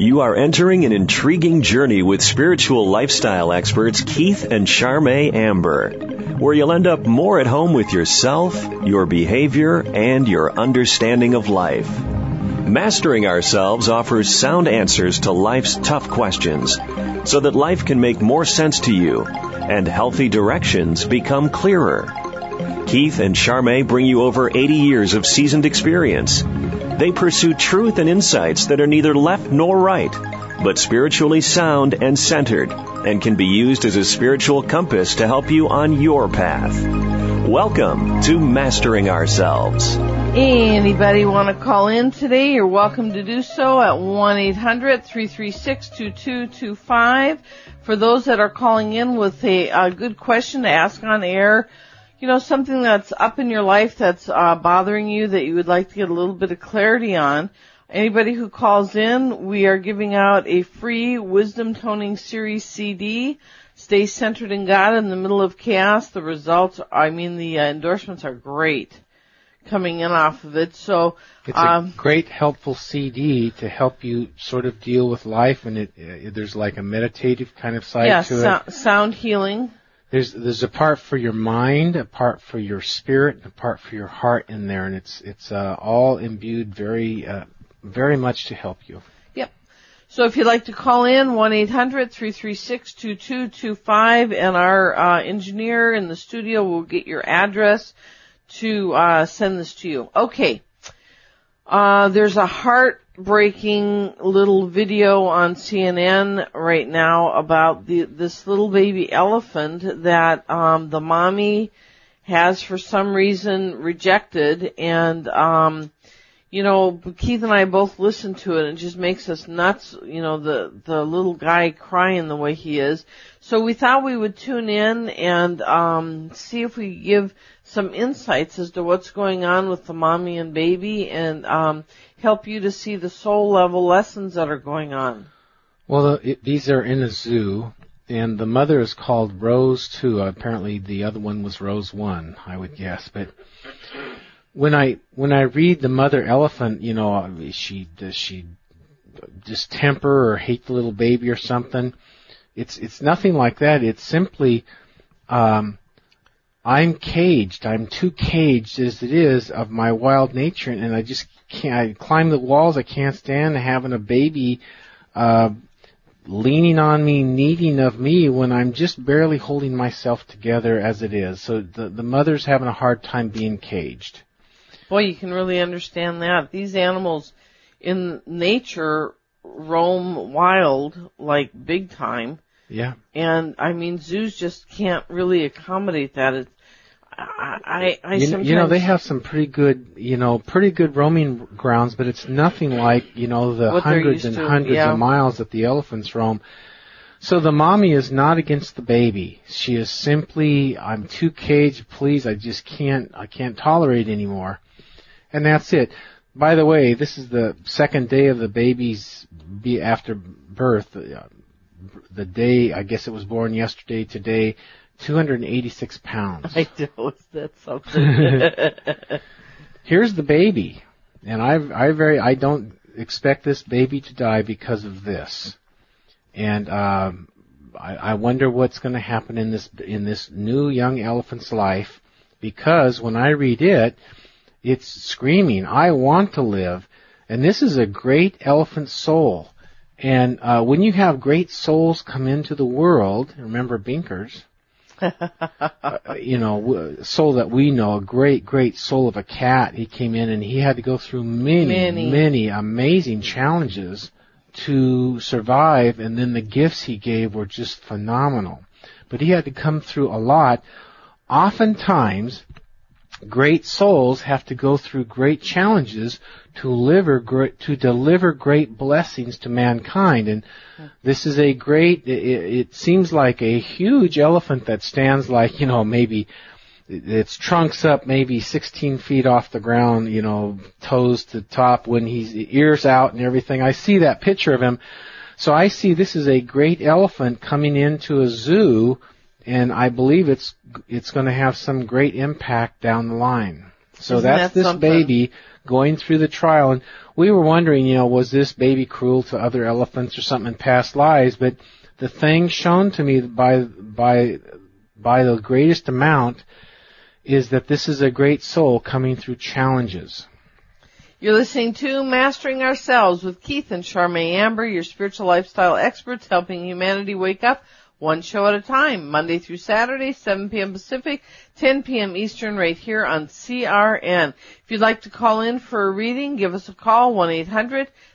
You are entering an intriguing journey with spiritual lifestyle experts Keith and Charme Amber, where you'll end up more at home with yourself, your behavior, and your understanding of life. Mastering Ourselves offers sound answers to life's tough questions so that life can make more sense to you and healthy directions become clearer. Keith and Charme bring you over 80 years of seasoned experience they pursue truth and insights that are neither left nor right, but spiritually sound and centered, and can be used as a spiritual compass to help you on your path. Welcome to Mastering Ourselves. Anybody want to call in today? You're welcome to do so at 1-800-336-2225. For those that are calling in with a, a good question to ask on air, you know, something that's up in your life that's uh, bothering you that you would like to get a little bit of clarity on. Anybody who calls in, we are giving out a free Wisdom Toning Series CD. Stay centered in God in the middle of chaos. The results, I mean, the uh, endorsements are great coming in off of it. So it's um, a great, helpful CD to help you sort of deal with life, and it, uh, there's like a meditative kind of side yeah, to so- it. sound healing. There's there's a part for your mind, a part for your spirit, a part for your heart in there, and it's it's uh, all imbued very uh, very much to help you. Yep. So if you'd like to call in, one eight hundred three three six two two two five, and our uh, engineer in the studio will get your address to uh, send this to you. Okay. Uh, there's a heartbreaking little video on CNN right now about the, this little baby elephant that, um, the mommy has for some reason rejected and, um, you know, Keith and I both listened to it and it just makes us nuts, you know, the, the little guy crying the way he is. So we thought we would tune in and, um, see if we give some insights as to what's going on with the mommy and baby and um, help you to see the soul level lessons that are going on. Well, it, these are in a zoo, and the mother is called Rose Two. Apparently, the other one was Rose One, I would guess. But when I when I read the mother elephant, you know, she does she distemper or hate the little baby or something? It's it's nothing like that. It's simply um, I'm caged. I'm too caged as it is of my wild nature, and I just can't. I climb the walls. I can't stand having a baby uh, leaning on me, needing of me when I'm just barely holding myself together as it is. So the the mother's having a hard time being caged. Boy, you can really understand that. These animals in nature roam wild like big time yeah. And I mean, zoos just can't really accommodate that. It, I, I, I you, sometimes. You know, they have some pretty good, you know, pretty good roaming grounds, but it's nothing like, you know, the hundreds and to, hundreds yeah. of miles that the elephants roam. So the mommy is not against the baby. She is simply, I'm too caged, please, I just can't, I can't tolerate anymore. And that's it. By the way, this is the second day of the baby's be after birth. The day, I guess it was born yesterday, today, 286 pounds. I know, is that something? Here's the baby. And I, I very, I don't expect this baby to die because of this. And, um, I, I wonder what's going to happen in this, in this new young elephant's life because when I read it, it's screaming, I want to live. And this is a great elephant soul. And uh, when you have great souls come into the world, remember Binkers, uh, you know, soul that we know, a great, great soul of a cat. He came in and he had to go through many, many, many amazing challenges to survive, and then the gifts he gave were just phenomenal. But he had to come through a lot. Oftentimes, great souls have to go through great challenges to deliver great, to deliver great blessings to mankind. And this is a great, it, it seems like a huge elephant that stands like, you know, maybe its trunk's up maybe 16 feet off the ground, you know, toes to top when he's ears out and everything. I see that picture of him. So I see this is a great elephant coming into a zoo and I believe it's it's going to have some great impact down the line. So Isn't that's that this something? baby going through the trial. And we were wondering, you know, was this baby cruel to other elephants or something in past lives? But the thing shown to me by, by, by the greatest amount is that this is a great soul coming through challenges. You're listening to Mastering Ourselves with Keith and Charmaine Amber, your spiritual lifestyle experts helping humanity wake up one show at a time, Monday through Saturday, 7 p.m. Pacific, 10 p.m. Eastern, right here on CRN. If you'd like to call in for a reading, give us a call,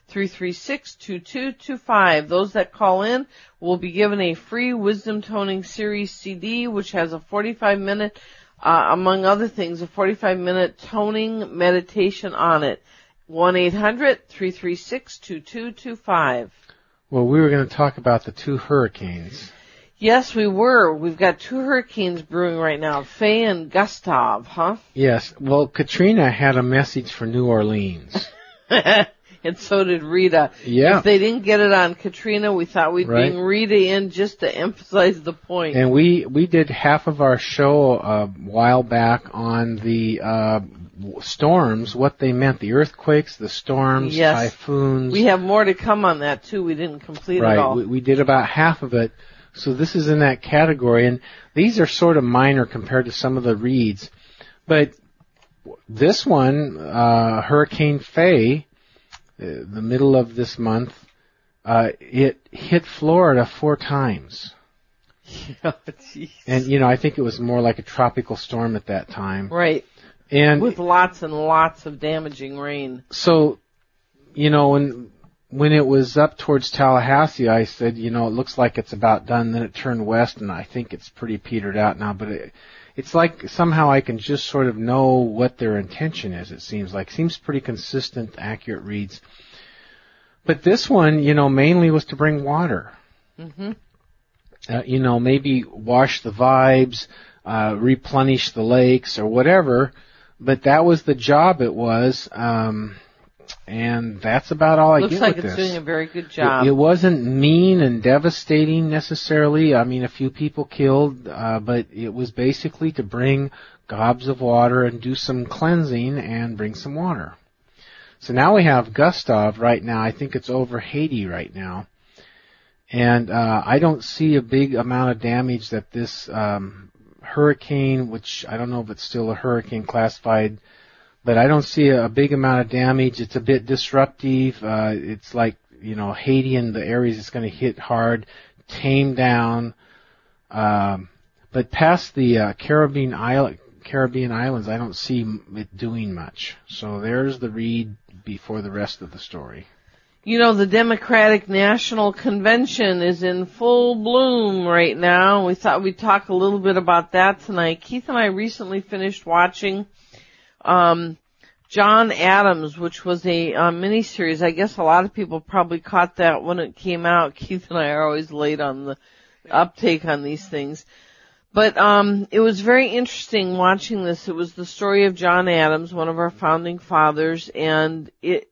1-800-336-2225. Those that call in will be given a free Wisdom Toning Series CD, which has a 45 minute, uh, among other things, a 45 minute toning meditation on it. 1-800-336-2225. Well, we were going to talk about the two hurricanes. Yes, we were. We've got two hurricanes brewing right now, Fay and Gustav, huh? Yes. Well, Katrina had a message for New Orleans. and so did Rita. Yeah. If they didn't get it on Katrina, we thought we'd Right. bring Rita in just to emphasize the point. And we we did half of our show a while back on the uh, storms, what they meant, the earthquakes, the storms, Yes. typhoons. we have more to come on that too. We didn't complete it all. right. We, we did about half of it. So this is in that category, and these are sort of minor compared to some of the reads. But this one, uh, Hurricane Fay, uh, the middle of this month, uh, it hit Florida four times. Oh, jeez. And you know, I think it was more like a tropical storm at that time. right. And With lots and lots of damaging rain. so, you know, when when it was up towards Tallahassee, I said, you know, it looks like it's about done. Then it turned west, and I think it's pretty petered out now. But it, it's like somehow I can just sort of know what their intention is. It seems like seems pretty consistent, accurate reads. But this one, you know, mainly was to bring water. hmm uh, you know, maybe wash the vibes, uh, replenish the lakes or whatever. But that was the job it was, um, and that's about all I Looks get like with it's this. doing a very good It- job. It, wasn't mean and devastating necessarily. I mean, a few people killed, uh, but it was basically to bring gobs of water and do some cleansing and bring some water. So now we have Gustav right now. I think it's over Haiti right now. And uh, I don't see a big amount of damage that this um, hurricane, which I don't know if it's still a hurricane classified, but I don't see a, big amount of damage. It's a bit disruptive. Uh, it's like you know Haiti and the areas it's going to hit hard, tame down. Um, but past the uh, Caribbean island, Caribbean islands, I don't see it doing much. So there's the read before the rest of the story. You know, the Democratic National Convention is in full bloom right now. We thought we'd talk a little bit about that tonight. Keith and I recently finished watching, um, John Adams, which was a uh, miniseries. I guess a lot of people probably caught that when it came out. Keith and I are always late on the uptake on these things. But um, it was very interesting watching this. It was the story of John Adams, one of our founding fathers, and it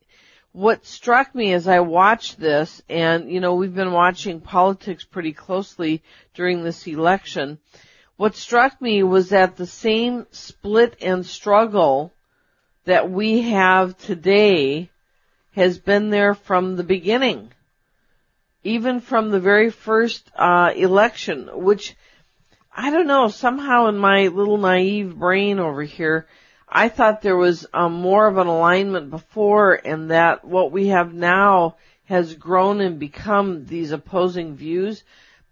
what struck me as I watched this, and you know, we've been watching politics pretty closely during this election. What struck me was that the same split and struggle that we have today has been there from the beginning. Even from the very first, uh, election, which, I don't know, somehow in my little naive brain over here, I thought there was um, more of an alignment before and that what we have now has grown and become these opposing views,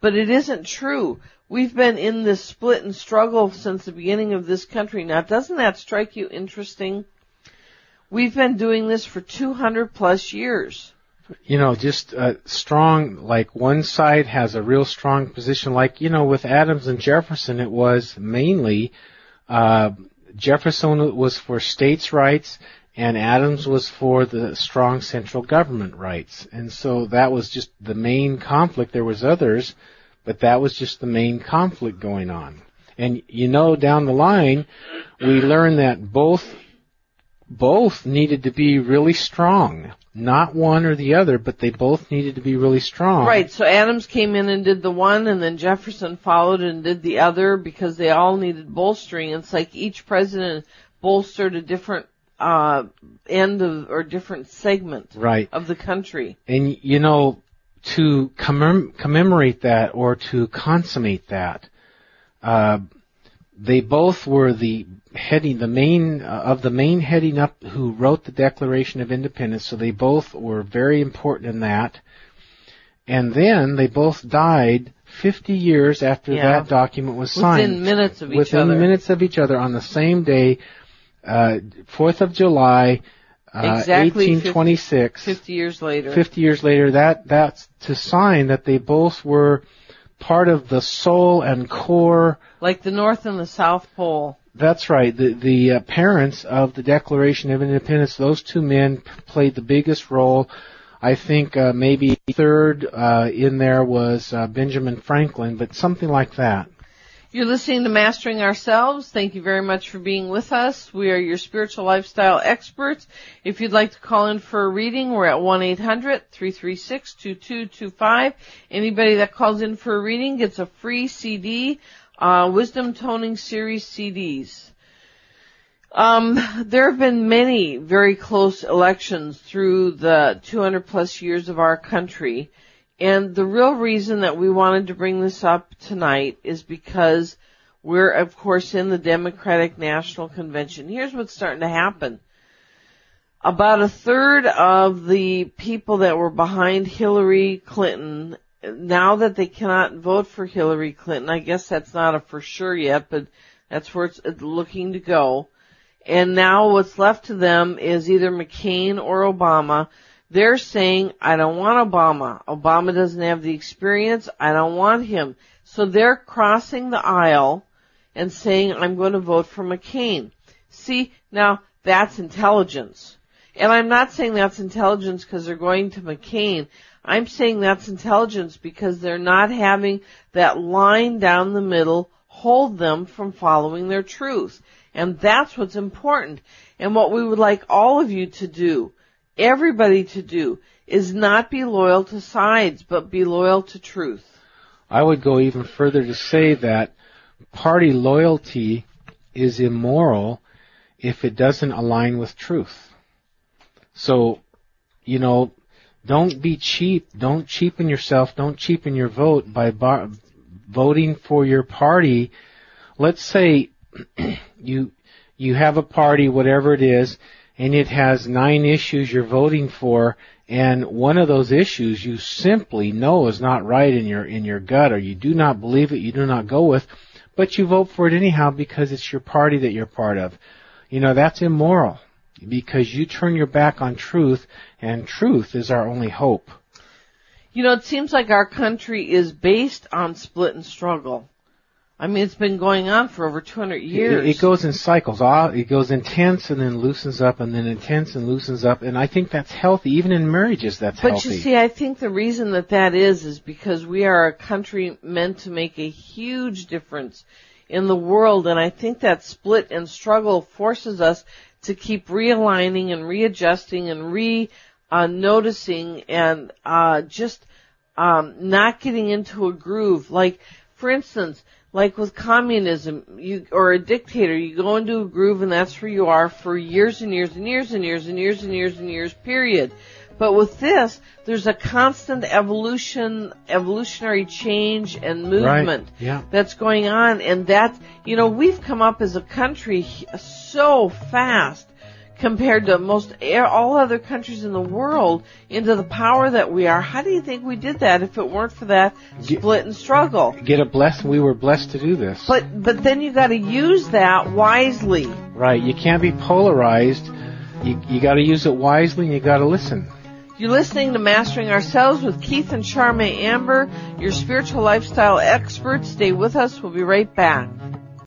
but it isn't true. We've been in this split and struggle since the beginning of this country. Now, doesn't that strike you interesting? We've been doing this for 200 plus years. you know, just uh, strong, like one side has a real strong position, like, you know, with Adams and Jefferson, it was mainly, uh, Jefferson was for states' rights and Adams was for the strong central government rights. And so that was just the main conflict. There was others, but that was just the main conflict going on. And you know, down the line, we learned that both both needed to be really strong. Not one or the other, but they both needed to be really strong. Right, so Adams came in and did the one and then Jefferson followed and did the other because they all needed bolstering. It's like each president bolstered a different uh, end of or different segment Right. of the country. And you know, to commem- commemorate that or to consummate that, uh, they both were the heading, the main uh, of the main heading up who wrote the Declaration of Independence. So they both were very important in that. And then they both died 50 years after Yeah. that document was signed. Within minutes of each other. Within minutes of each other on the same day, uh, 4th of July, uh, Exactly 1826. 50 years later. 50 years later, that, that's to sign that they both were part of the soul and core. Like the North and the South Pole. That's right. The, the uh, parents of the Declaration of Independence, those two men played the biggest role. I think uh, maybe third uh, in there was uh, Benjamin Franklin, but something like that. You're listening to Mastering Ourselves. Thank you very much for being with us. We are your spiritual lifestyle experts. If you'd like to call in for a reading, we're at 1-800-336-2225. Anybody that calls in for a reading gets a free CD, uh, Wisdom Toning Series CDs. Um, there have been many very close elections through the 200 plus years of our country. And the real reason that we wanted to bring this up tonight is because we're, of course, in the Democratic National Convention. Here's what's starting to happen. About a third of the people that were behind Hillary Clinton, now that they cannot vote for Hillary Clinton, I guess that's not a for sure yet, but that's where it's looking to go. And now what's left to them is either McCain or Obama. They're saying, I don't want Obama. Obama doesn't have the experience. I don't want him. So they're crossing the aisle and saying, I'm going to vote for McCain. See, now that's intelligence. And I'm not saying that's intelligence because they're going to McCain. I'm saying that's intelligence because they're not having that line down the middle hold them from following their truth. And that's what's important. And what we would like all of you to do, everybody to do, is not be loyal to sides, but be loyal to truth. I would go even further to say that party loyalty is immoral if it doesn't align with truth. So, you know, don't be cheap. Don't cheapen yourself. Don't cheapen your vote by bar- voting for your party. Let's say you you have a party, whatever it is, and it has nine issues you're voting for, and one of those issues you simply know is not right in your in your gut, or you do not believe it, you do not go with, but you vote for it anyhow because it's your party that you're part of. You know that's immoral because you turn your back on truth, and truth is our only hope. You know, it seems like our country is based on split and struggle. I mean, it's been going on for over 200 years. It, it goes in cycles. Ah, It goes intense and then loosens up and then intense and loosens up. And I think that's healthy. Even in marriages, that's But healthy. you see, I think the reason that that is, is because we are a country meant to make a huge difference in the world, and I think that split and struggle forces us to keep realigning and readjusting and re, uh, noticing and, uh, just, um, not getting into a groove. Like, for instance, like with communism, you, or a dictator, you go into a groove and that's where you are for years and years and years and years and years and years and years, period. But with this, there's a constant evolution, evolutionary change and movement Right. Yeah. that's going on. And that, you know, we've come up as a country so fast compared to most, all other countries in the world into the power that we are. How do you think we did that if it weren't for that split and struggle? Get a blessed. We were blessed to do this. But, but then you gotta use that wisely. right. You can't be polarized. You you got to use it wisely and you got to listen. You're listening to Mastering Ourselves with Keith and Charme Amber, your spiritual lifestyle experts. Stay with us. We'll be right back.